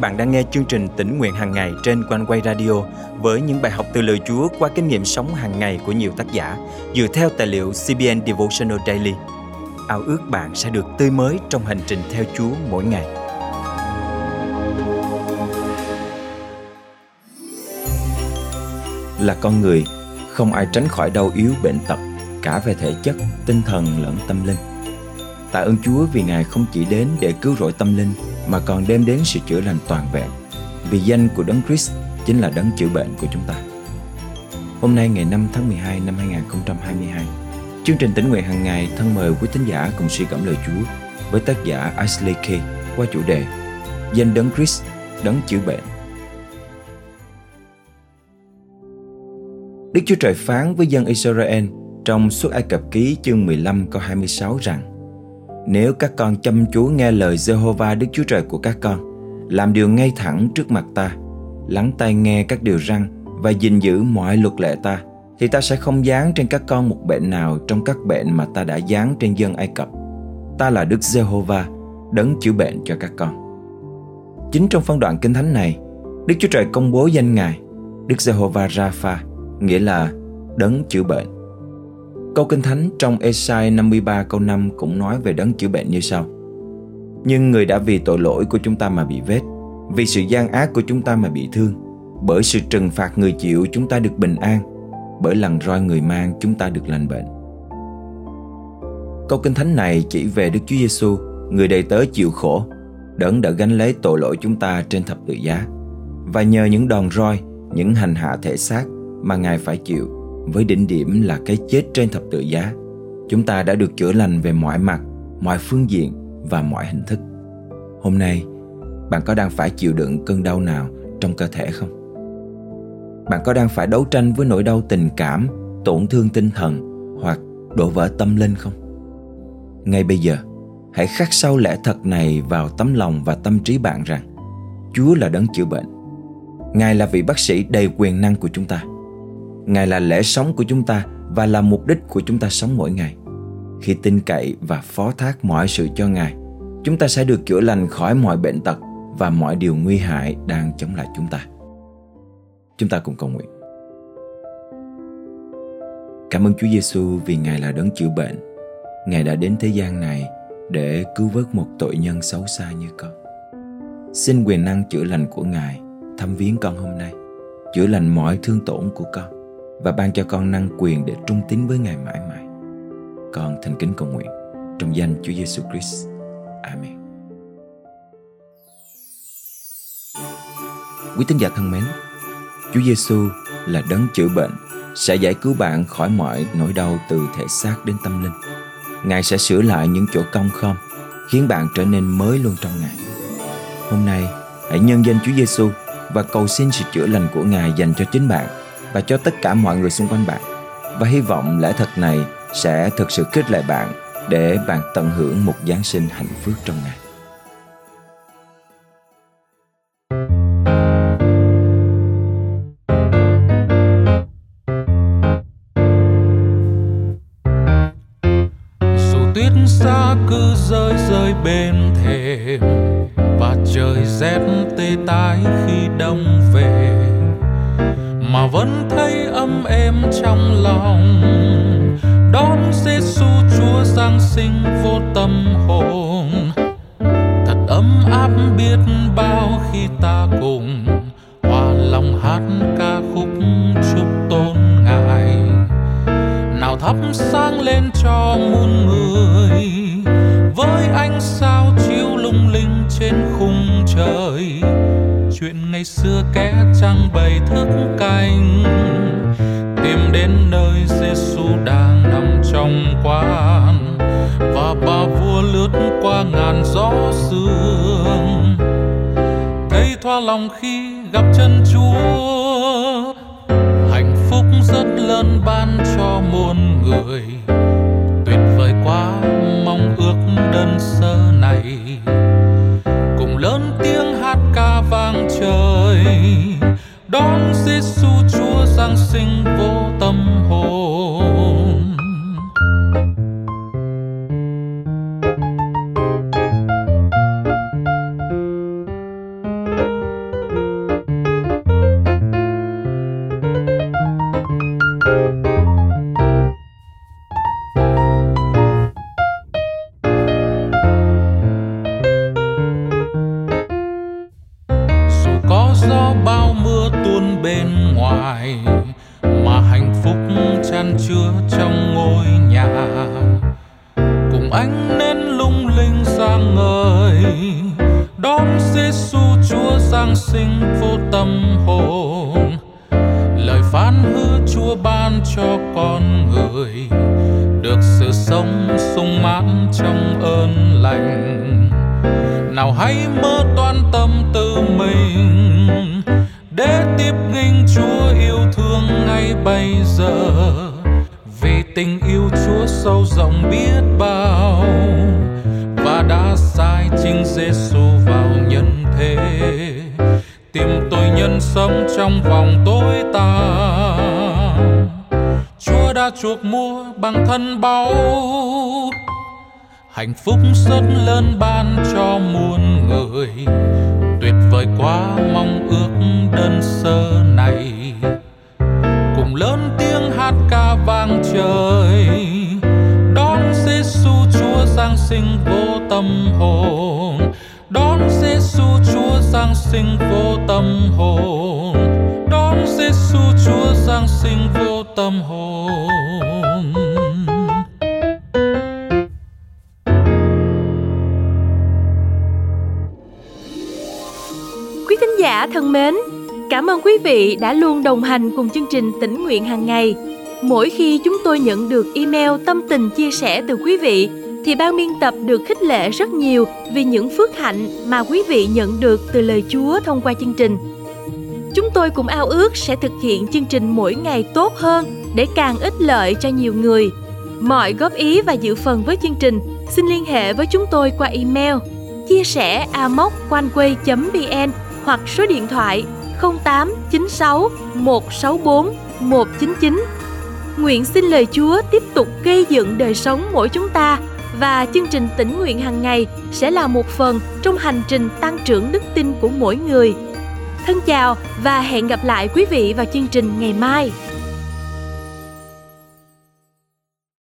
bạn đang nghe chương trình tỉnh nguyện hàng ngày trên quanh quay radio với những bài học từ lời Chúa qua kinh nghiệm sống hàng ngày của nhiều tác giả dựa theo tài liệu CBN Devotional Daily. Ao ước bạn sẽ được tươi mới trong hành trình theo Chúa mỗi ngày. Là con người, không ai tránh khỏi đau yếu bệnh tật, cả về thể chất, tinh thần lẫn tâm linh. Tạ ơn Chúa vì Ngài không chỉ đến để cứu rỗi tâm linh mà còn đem đến sự chữa lành toàn vẹn. Vì danh của Đấng Christ chính là đấng chữa bệnh của chúng ta. Hôm nay ngày 5 tháng 12 năm 2022, chương trình tỉnh nguyện hàng ngày thân mời quý tín giả cùng suy gẫm lời Chúa với tác giả Ashley K qua chủ đề Danh đấng Christ, đấng chữa bệnh. Đức Chúa Trời phán với dân Israel trong suốt Ai Cập ký chương 15 câu 26 rằng nếu các con chăm chú nghe lời Jehovah Đức Chúa Trời của các con, làm điều ngay thẳng trước mặt ta, lắng tai nghe các điều răn và gìn giữ mọi luật lệ ta, thì ta sẽ không dán trên các con một bệnh nào trong các bệnh mà ta đã dán trên dân Ai Cập. Ta là Đức Jehovah, đấng chữa bệnh cho các con. Chính trong phân đoạn kinh thánh này, Đức Chúa Trời công bố danh Ngài, Đức Jehovah Rapha, nghĩa là đấng chữa bệnh. Câu Kinh Thánh trong Esai 53 câu 5 cũng nói về đấng chữa bệnh như sau. Nhưng người đã vì tội lỗi của chúng ta mà bị vết, vì sự gian ác của chúng ta mà bị thương, bởi sự trừng phạt người chịu chúng ta được bình an, bởi lần roi người mang chúng ta được lành bệnh. Câu Kinh Thánh này chỉ về Đức Chúa Giêsu, người đầy tớ chịu khổ, đấng đã gánh lấy tội lỗi chúng ta trên thập tự giá. Và nhờ những đòn roi, những hành hạ thể xác mà Ngài phải chịu, với đỉnh điểm là cái chết trên thập tự giá. Chúng ta đã được chữa lành về mọi mặt, mọi phương diện và mọi hình thức. Hôm nay, bạn có đang phải chịu đựng cơn đau nào trong cơ thể không? Bạn có đang phải đấu tranh với nỗi đau tình cảm, tổn thương tinh thần hoặc đổ vỡ tâm linh không? Ngay bây giờ, hãy khắc sâu lẽ thật này vào tấm lòng và tâm trí bạn rằng, chúa là đấng chữa bệnh. Ngài là vị bác sĩ đầy quyền năng của chúng ta. Ngài là lẽ sống của chúng ta và là mục đích của chúng ta sống mỗi ngày. Khi tin cậy và phó thác mọi sự cho Ngài, chúng ta sẽ được chữa lành khỏi mọi bệnh tật và mọi điều nguy hại đang chống lại chúng ta. Chúng ta cùng cầu nguyện. Cảm ơn Chúa Giêsu vì Ngài là đấng chữa bệnh. Ngài đã đến thế gian này để cứu vớt một tội nhân xấu xa như con. Xin quyền năng chữa lành của Ngài thăm viếng con hôm nay, chữa lành mọi thương tổn của con và ban cho con năng quyền để trung tín với Ngài mãi mãi. Con thành kính cầu nguyện trong danh Chúa Giêsu Christ. Amen. Quý tín giả thân mến, Chúa Giêsu là đấng chữa bệnh sẽ giải cứu bạn khỏi mọi nỗi đau từ thể xác đến tâm linh. Ngài sẽ sửa lại những chỗ cong không, khiến bạn trở nên mới luôn trong Ngài. Hôm nay, hãy nhân danh Chúa Giêsu và cầu xin sự chữa lành của Ngài dành cho chính bạn và cho tất cả mọi người xung quanh bạn. Và hy vọng lễ thật này sẽ thực sự kết lại bạn để bạn tận hưởng một Giáng sinh hạnh phúc trong ngày. Tuyết xa cứ rơi rơi bên thềm và trời rét tê tái khi đông về mà vẫn thấy ấm êm trong lòng. Đón Giêsu Chúa Giáng sinh vô tâm hồn. Thật ấm áp biết bao khi ta cùng, hòa lòng hát ca khúc chúc tôn ngài. Nào thắp sáng lên cho muôn người chuyện ngày xưa kẻ trăng bày thức canh. Tìm đến nơi Giêsu đang nằm trong quan và bà vua lướt qua ngàn gió sương. Thấy thoa lòng khi gặp chân Chúa, hạnh phúc rất lớn ban cho muôn người. Tuyệt vời quá, mong ước đơn sơ này hát ca vang trời. Đón Giêsu Chúa Giáng sinh vô bên ngoài, mà hạnh phúc chan chứa trong ngôi nhà. Cùng anh nên lung linh sáng ngời, đón Giêsu Chúa Giáng sinh vô tâm hồn. Lời phán hứa Chúa ban cho con người, được sự sống sung mãn trong ơn lành. Nào hãy mơ toan tâm tư mình để tiếp nghinh Chúa yêu thương ngay bây giờ. Vì tình yêu Chúa sâu rộng biết bao, và đã sai chính Giêsu vào nhân thế. Tìm tôi nhân sống trong vòng tối tăm. Chúa đã chuộc mua bằng thân báu. Hạnh phúc rất lớn ban cho muôn người. Tuyệt vời quá, mong ước đơn sơ này. Cùng lớn tiếng hát ca vang trời đón Giêsu Chúa Giáng sinh vô tâm hồn. Đón Giêsu Chúa Giáng sinh vô tâm hồn. Đón Giêsu Chúa Giáng sinh vô tâm hồn. Quý thính giả thân mến, cảm ơn quý vị đã luôn đồng hành cùng chương trình tỉnh nguyện hàng ngày. Mỗi khi chúng tôi nhận được email tâm tình chia sẻ từ quý vị, thì ban biên tập được khích lệ rất nhiều vì những phước hạnh mà quý vị nhận được từ lời Chúa thông qua chương trình. Chúng tôi cũng ao ước sẽ thực hiện chương trình mỗi ngày tốt hơn để càng ích lợi cho nhiều người. Mọi góp ý và dự phần với chương trình, xin liên hệ với chúng tôi qua email chia sẻ amoconeway.vn hoặc số điện thoại 0896 164 199. Nguyện xin lời Chúa tiếp tục gây dựng đời sống mỗi chúng ta và chương trình tỉnh nguyện hàng ngày sẽ là một phần trong hành trình tăng trưởng đức tin của mỗi người. Thân chào và hẹn gặp lại quý vị vào chương trình ngày mai.